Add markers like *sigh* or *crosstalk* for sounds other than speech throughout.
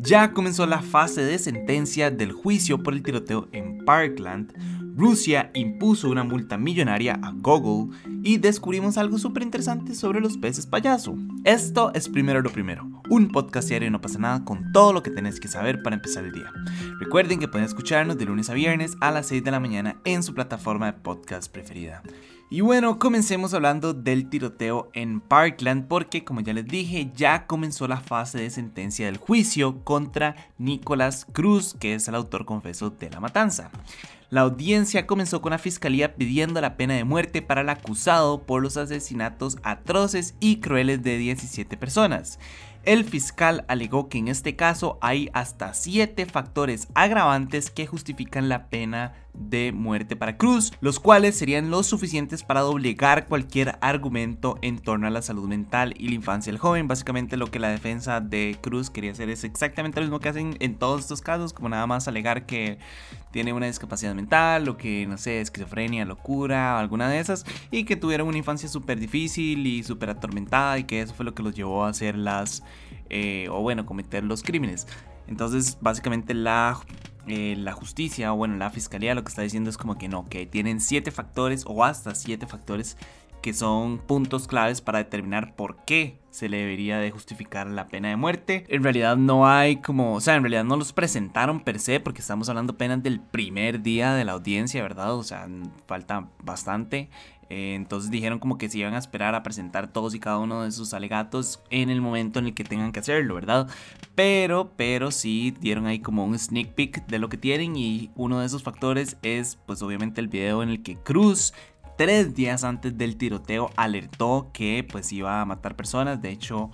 Ya comenzó la fase de sentencia del juicio por el tiroteo en Parkland. Rusia impuso una multa millonaria a Google y descubrimos algo súper interesante sobre los peces payaso. Esto es primero lo primero, un podcast diario no pasa nada con todo lo que tenés que saber para empezar el día. Recuerden que pueden escucharnos de lunes a viernes a las 6 de la mañana en su plataforma de podcast preferida. Y bueno, comencemos hablando del tiroteo en Parkland porque como ya les dije, ya comenzó la fase de sentencia del juicio contra Nicolás Cruz, que es el autor confeso de la matanza. La audiencia comenzó con la fiscalía pidiendo la pena de muerte para el acusado por los asesinatos atroces y crueles de 17 personas. El fiscal alegó que en este caso hay hasta 7 factores agravantes que justifican la pena de muerte para Cruz, los cuales serían los suficientes para doblegar cualquier argumento en torno a la salud mental y la infancia del joven. Básicamente lo que la defensa de Cruz quería hacer es exactamente lo mismo que hacen en todos estos casos, como nada más alegar que tiene una discapacidad mental o que, no sé, esquizofrenia, locura alguna de esas, y que tuvieron una infancia súper difícil y súper atormentada y que eso fue lo que los llevó a hacer las, eh, o bueno, cometer los crímenes. Entonces, básicamente la eh, la justicia o bueno, la fiscalía lo que está diciendo es como que no, que tienen siete factores o hasta siete factores que son puntos claves para determinar por qué se le debería de justificar la pena de muerte. En realidad no hay como, o sea, en realidad no los presentaron per se porque estamos hablando apenas del primer día de la audiencia, ¿verdad? O sea, falta bastante. Eh, entonces dijeron como que se iban a esperar a presentar todos y cada uno de sus alegatos en el momento en el que tengan que hacerlo, ¿verdad? Pero, pero sí dieron ahí como un sneak peek de lo que tienen y uno de esos factores es pues obviamente el video en el que Cruz tres días antes del tiroteo alertó que pues iba a matar personas, de hecho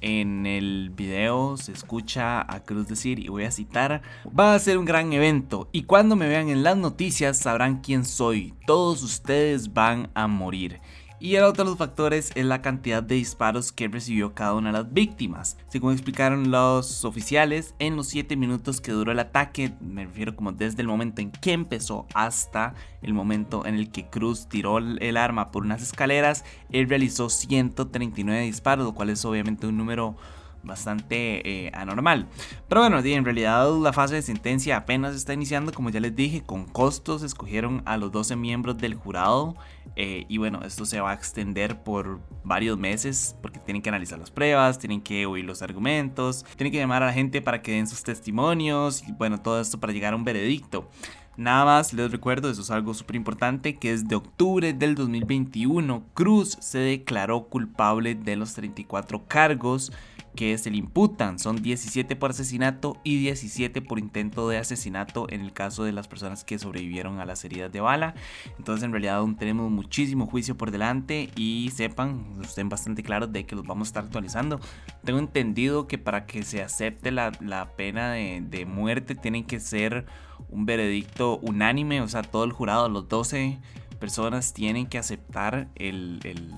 en el video se escucha a Cruz decir, y voy a citar, va a ser un gran evento y cuando me vean en las noticias sabrán quién soy, todos ustedes van a morir. Y el otro de los factores es la cantidad de disparos que recibió cada una de las víctimas. Según explicaron los oficiales, en los 7 minutos que duró el ataque, me refiero como desde el momento en que empezó hasta el momento en el que Cruz tiró el arma por unas escaleras, él realizó 139 disparos, lo cual es obviamente un número bastante eh, anormal. Pero bueno, en realidad la fase de sentencia apenas está iniciando, como ya les dije, con costos escogieron a los 12 miembros del jurado eh, y bueno, esto se va a extender por varios meses porque tienen que analizar las pruebas, tienen que oír los argumentos, tienen que llamar a la gente para que den sus testimonios y bueno, todo esto para llegar a un veredicto. Nada más les recuerdo, eso es algo súper importante, que es de octubre del 2021, Cruz se declaró culpable de los 34 cargos que se le imputan. Son 17 por asesinato y 17 por intento de asesinato en el caso de las personas que sobrevivieron a las heridas de bala. Entonces en realidad aún tenemos muchísimo juicio por delante y sepan, estén bastante claros de que los vamos a estar actualizando. Tengo entendido que para que se acepte la, pena de, muerte tienen que ser un veredicto unánime, o sea, todo el jurado, los 12 personas tienen que aceptar el, el,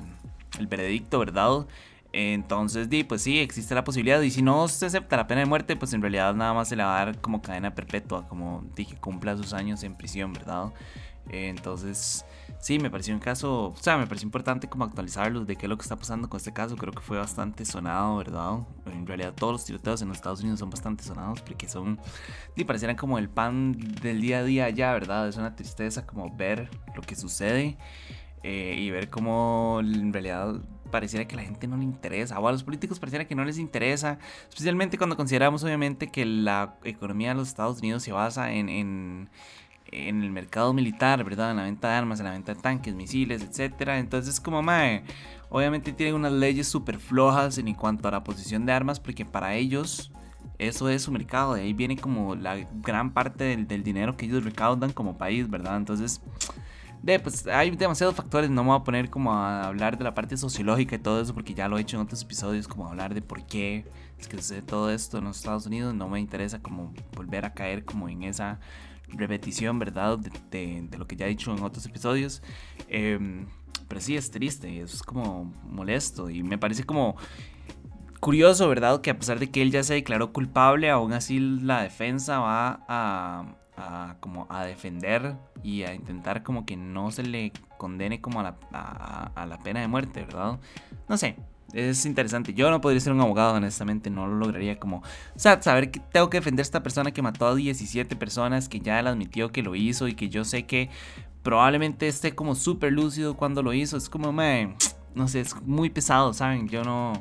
el veredicto, ¿verdad? Entonces, di, pues sí, existe la posibilidad. Y si no se acepta la pena de muerte, pues en realidad nada más se le va a dar como cadena perpetua, como dije, cumpla sus años en prisión, ¿verdad? Entonces, sí, me pareció un caso, o sea, me pareció importante como actualizarlos de qué es lo que está pasando con este caso. Creo que fue bastante sonado, ¿verdad? En realidad todos los tiroteos en los Estados Unidos son bastante sonados porque son, sí, parecieran como el pan del día a día ya, ¿verdad? Es una tristeza como ver lo que sucede eh, y ver cómo en realidad pareciera que la gente no le interesa, o a los políticos pareciera que no les interesa, especialmente cuando consideramos obviamente que la economía de los Estados Unidos se basa en, en, el mercado militar, ¿verdad? En la venta de armas, en la venta de tanques, misiles, etc. Entonces, como, mae, obviamente tienen unas leyes súper flojas en cuanto a la posición de armas, porque para ellos eso es su mercado, de ahí viene como la gran parte del dinero que ellos recaudan como país, ¿verdad? Entonces de, pues hay demasiados factores, no me voy a poner como a hablar de la parte sociológica y todo eso porque ya lo he hecho en otros episodios, como hablar de por qué es que sucede todo esto en los Estados Unidos, no me interesa como volver a caer como en esa repetición, ¿verdad? De, lo que ya he dicho en otros episodios. Em, pero sí, es triste, es como molesto y me parece como curioso, ¿verdad? Que a pesar de que él ya se declaró culpable, aún así la defensa va a, a, como a defender y a intentar como que no se le condene como a la, a, la pena de muerte, ¿verdad? No sé, es interesante. Yo no podría ser un abogado, honestamente, no lo lograría como... O sea, saber que tengo que defender a esta persona que mató a 17 personas, que ya él admitió que lo hizo y que yo sé que probablemente esté como súper lúcido cuando lo hizo. Es como, me, no sé, es muy pesado, ¿saben? Yo no...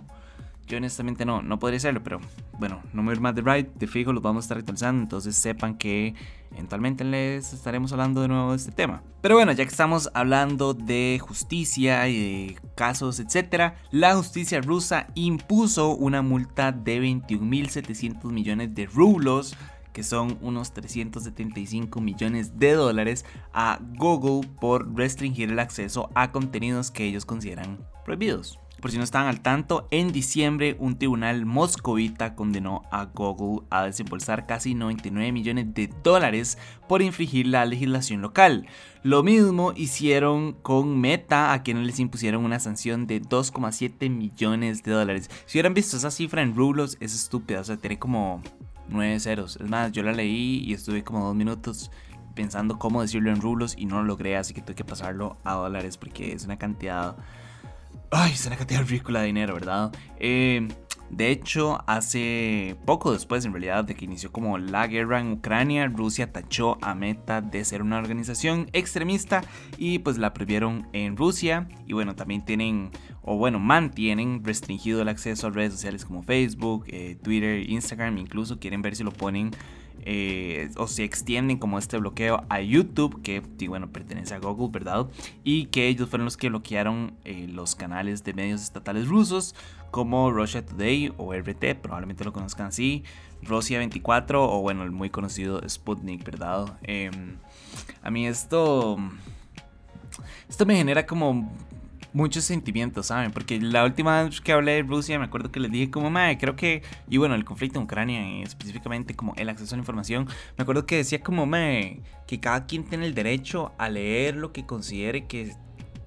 Yo honestamente no, no podría hacerlo, pero bueno, no me más de Right, de fijo los vamos a estar actualizando, entonces sepan que eventualmente les estaremos hablando de nuevo de este tema. Pero bueno, ya que estamos hablando de justicia y de casos, etc., la justicia rusa impuso una multa de 21.700 millones de rublos que son unos 375 millones de dólares a Google por restringir el acceso a contenidos que ellos consideran prohibidos. Por si no estaban al tanto, en diciembre un tribunal moscovita condenó a Google a desembolsar casi 99 millones de dólares por infringir la legislación local. Lo mismo hicieron con Meta, a quienes les impusieron una sanción de 2,7 millones de dólares. Si hubieran visto esa cifra en rublos, es estúpida, o sea, tiene como 9 ceros. Es más, yo la leí y estuve como dos minutos pensando cómo decirlo en rublos y no lo logré, así que tuve que pasarlo a dólares porque es una cantidad Ay, es una cantidad ridícula de dinero, ¿verdad? Eh, de hecho, hace poco después, en realidad, de que inició como la guerra en Ucrania, Rusia tachó a Meta de ser una organización extremista y pues la prohibieron en Rusia. Y bueno, también tienen, o bueno, mantienen restringido el acceso a redes sociales como Facebook, eh, Twitter, Instagram. Incluso quieren ver si lo ponen eh, o se extienden como este bloqueo a YouTube, que bueno, pertenece a Google, ¿verdad? Y que ellos fueron los que bloquearon eh, los canales de medios estatales rusos como Russia Today o RT, probablemente lo conozcan así, Rusia 24 o bueno, el muy conocido Sputnik, ¿verdad? Em, a mí esto... Esto me genera como muchos sentimientos, ¿saben? Porque la última vez que hablé de Rusia me acuerdo que les dije como, madre, creo que, y bueno, el conflicto en Ucrania, específicamente como el acceso a la información, me acuerdo que decía como, madre, que cada quien tiene el derecho a leer lo que considere que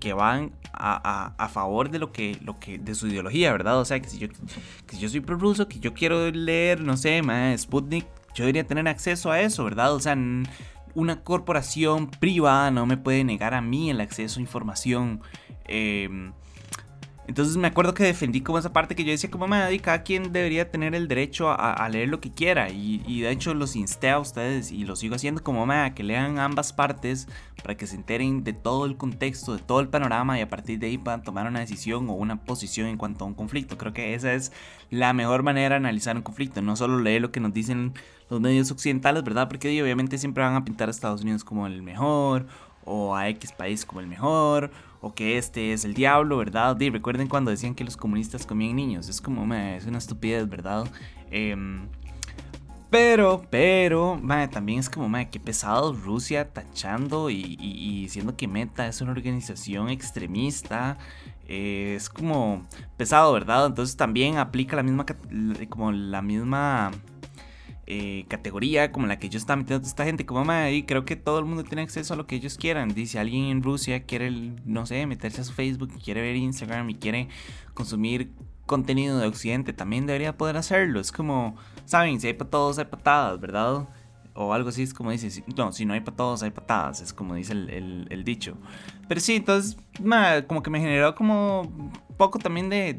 que van a, a, favor de lo que, lo que, de su ideología, ¿verdad? O sea, que si yo, que si yo soy prorruso, que yo quiero leer, no sé, más Sputnik, yo debería tener acceso a eso, ¿verdad? O sea, una corporación privada no me puede negar a mí el acceso a información Em, entonces me acuerdo que defendí como esa parte que yo decía como madre, cada quien debería tener el derecho a, leer lo que quiera. Y, de hecho los insté a ustedes y lo sigo haciendo como madre, que lean ambas partes para que se enteren de todo el contexto, de todo el panorama y a partir de ahí puedan tomar una decisión o una posición en cuanto a un conflicto. Creo que esa es la mejor manera de analizar un conflicto, no solo leer lo que nos dicen los medios occidentales, ¿verdad? Porque obviamente siempre van a pintar a Estados Unidos como el mejor o a X país como el mejor o que este es el diablo, ¿verdad? Y recuerden cuando decían que los comunistas comían niños, es como, es una estupidez, ¿verdad? Em, pero, pero, también es como, madre, qué pesado Rusia tachando y, diciendo que Meta es una organización extremista. Eh, es como pesado, ¿verdad? Entonces también aplica la misma, como la misma eh, categoría como la que yo estaba metiendo a esta gente como mamá y creo que todo el mundo tiene acceso a lo que ellos quieran dice alguien en Rusia quiere no sé meterse a su Facebook y quiere ver Instagram y quiere consumir contenido de Occidente también debería poder hacerlo. Es como saben si hay para todos hay patadas verdad o algo así es como dice no si no hay para todos hay patadas es como dice el, dicho. Pero sí entonces como que me generó como poco también de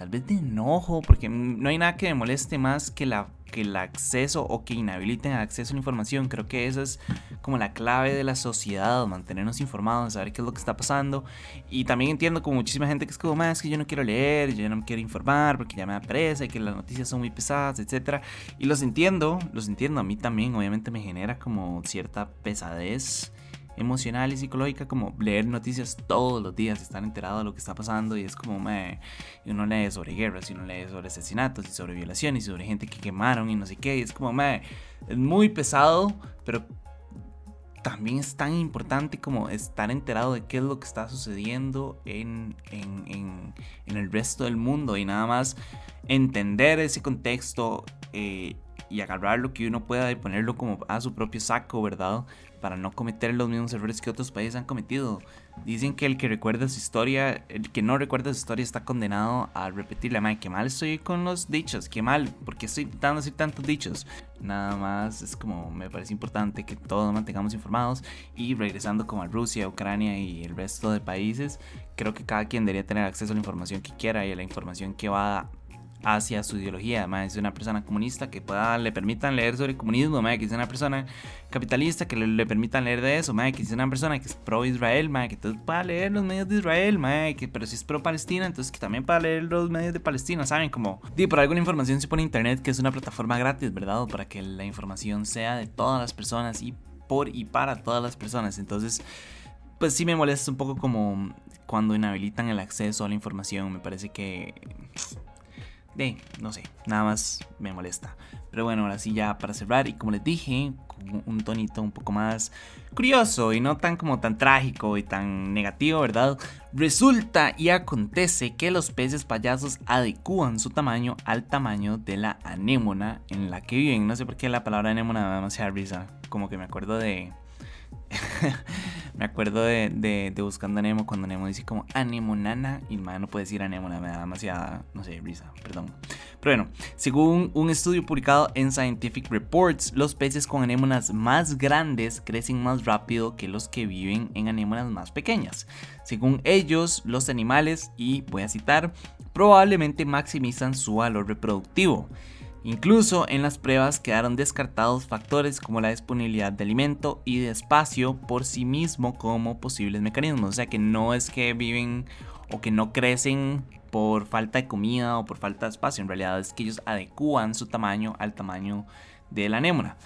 tal vez de enojo, porque no hay nada que me moleste más que, la, que el acceso o que inhabiliten el acceso a la información. Creo que esa es como la clave de la sociedad, mantenernos informados, saber qué es lo que está pasando. Y también entiendo como muchísima gente que es como, más que yo no quiero leer, yo no me quiero informar porque ya me da pereza y que las noticias son muy pesadas, etc. Y los entiendo, los entiendo. A mí también, obviamente, me genera como cierta pesadez emocional y psicológica como leer noticias todos los días, estar enterado de lo que está pasando y es como me, uno lee sobre guerras y uno lee sobre asesinatos y sobre violaciones y sobre gente que quemaron y no sé qué, y es como me, es muy pesado, pero también es tan importante como estar enterado de qué es lo que está sucediendo en, en, en, el resto del mundo y nada más entender ese contexto. Eh, y agarrar lo que uno pueda y ponerlo como a su propio saco, ¿verdad? Para no cometer los mismos errores que otros países han cometido. Dicen que el que recuerda su historia, el que no recuerda su historia está condenado a repetirla. Madre, qué mal estoy con los dichos, qué mal, porque estoy intentando decir tantos dichos. Nada más es como me parece importante que todos mantengamos informados y regresando como a Rusia, Ucrania y el resto de países, creo que cada quien debería tener acceso a la información que quiera y a la información que va hacia su ideología. Además, es una persona comunista que pueda, le permitan leer sobre comunismo, que es una persona capitalista que le, permitan leer de eso, que es una persona que es pro Israel, que entonces pueda leer los medios de Israel, que, pero si es pro Palestina, entonces que también pueda leer los medios de Palestina, ¿saben? Como, di, por alguna información se pone internet, que es una plataforma gratis, ¿verdad? Para que la información sea de todas las personas y por y para todas las personas. Entonces, pues sí me molesta un poco como cuando inhabilitan el acceso a la información. Me parece que de, no sé, nada más me molesta. Pero bueno, ahora sí ya para cerrar y como les dije, con un tonito un poco más curioso y no tan como tan trágico y tan negativo, ¿verdad? Resulta y acontece que los peces payasos adecúan su tamaño al tamaño de la anémona en la que viven. No sé por qué la palabra anémona me da demasiada risa. Como que me acuerdo de *laughs* me acuerdo de, de, Buscando a cuando Nemo dice como anemonana y no puede decir anemona, me da demasiada, no sé, risa, perdón. Pero bueno, según un estudio publicado en Scientific Reports, los peces con anémonas más grandes crecen más rápido que los que viven en anémonas más pequeñas. Según ellos, los animales, y voy a citar, probablemente maximizan su valor reproductivo. Incluso en las pruebas quedaron descartados factores como la disponibilidad de alimento y de espacio por sí mismo como posibles mecanismos. O sea que no es que viven o que no crecen por falta de comida o por falta de espacio. En realidad es que ellos adecúan su tamaño al tamaño de la anémona.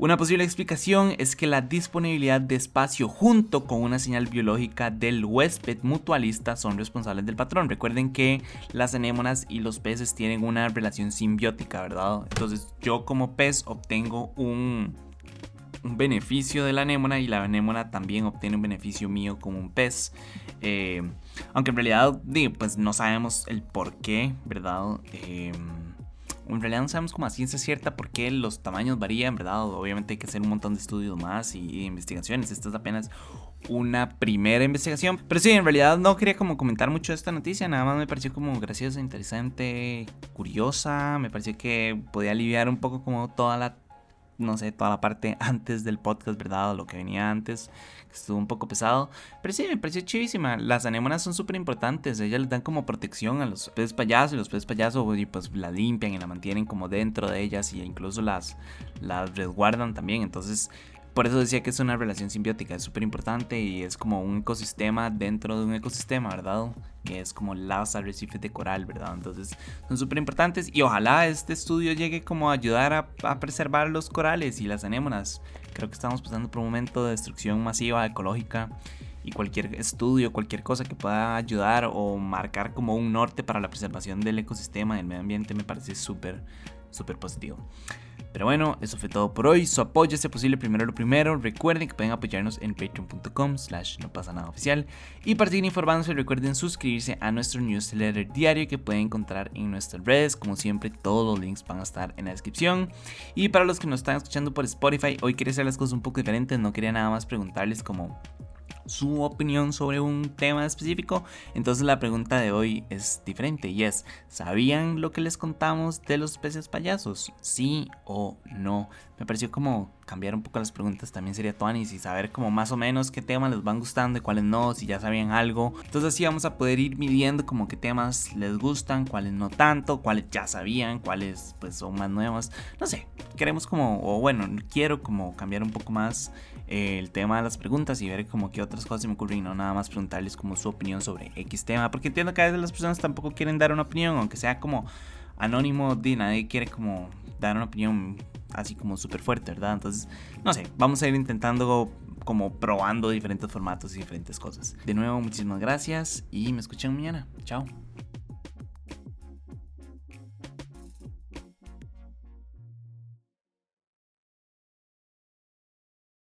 Una posible explicación es que la disponibilidad de espacio junto con una señal biológica del huésped mutualista son responsables del patrón. Recuerden que las anémonas y los peces tienen una relación simbiótica, ¿verdad? Entonces yo como pez obtengo un, beneficio de la anémona y la anémona también obtiene un beneficio mío como un pez. Eh, aunque en realidad pues no sabemos el por qué, ¿verdad? Eh, en realidad no sabemos como a ciencia cierta por qué los tamaños varían, ¿verdad? Obviamente hay que hacer un montón de estudios más y, investigaciones. Esta es apenas una primera investigación. Pero sí, en realidad no quería como comentar mucho esta noticia, nada más me pareció como graciosa, interesante, curiosa, me pareció que podía aliviar un poco como toda la no sé, toda la parte *laughs* antes del podcast, ¿verdad? O lo que venía antes, que estuvo un poco pesado. Pero sí, me pareció chivísima. Las anémonas son súper importantes. Ellas les dan como protección a los peces payasos y los peces payasos y pues la limpian y la mantienen como dentro de ellas y incluso las, las resguardan también. Entonces por eso decía que es una relación simbiótica, es súper importante y es como un ecosistema dentro de un ecosistema, ¿verdad? Que es como las arrecifes de coral, ¿verdad? Entonces son súper importantes y ojalá este estudio llegue como a ayudar a, preservar los corales y las anémonas. Creo que estamos pasando por un momento de destrucción masiva ecológica y cualquier estudio, cualquier cosa que pueda ayudar o marcar como un norte para la preservación del ecosistema, del medio ambiente, me parece súper, súper positivo. Pero bueno, eso fue todo por hoy. Su apoyo es posible primero lo primero. Recuerden que pueden apoyarnos en patreon.com slash no pasa nada oficial. Y para seguir informándose recuerden suscribirse a nuestro newsletter diario que pueden encontrar en nuestras redes. Como siempre, todos los links van a estar en la descripción. Y para los que nos están escuchando por Spotify, hoy quería hacer las cosas un poco diferentes. No quería nada más preguntarles como su opinión sobre un tema específico. Entonces la pregunta de hoy es diferente y es, ¿sabían lo que les contamos de los peces payasos? ¿Sí o no? Me pareció como cambiar un poco las preguntas también sería tuanis y saber como más o menos qué temas les van gustando y cuáles no, si ya sabían algo. Entonces así vamos a poder ir midiendo como qué temas les gustan, cuáles no tanto, cuáles ya sabían, cuáles pues son más nuevos. No sé, queremos como, o bueno, quiero como cambiar un poco más el tema de las preguntas y ver como qué otras cosas se me ocurren y no nada más preguntarles como su opinión sobre X tema. Porque entiendo que a veces las personas tampoco quieren dar una opinión, aunque sea como anónimo, de nadie quiere como dar una opinión así como súper fuerte, ¿verdad? Entonces, no sé, vamos a ir intentando como probando diferentes formatos y diferentes cosas. De nuevo, muchísimas gracias y me escuchan mañana. Chao.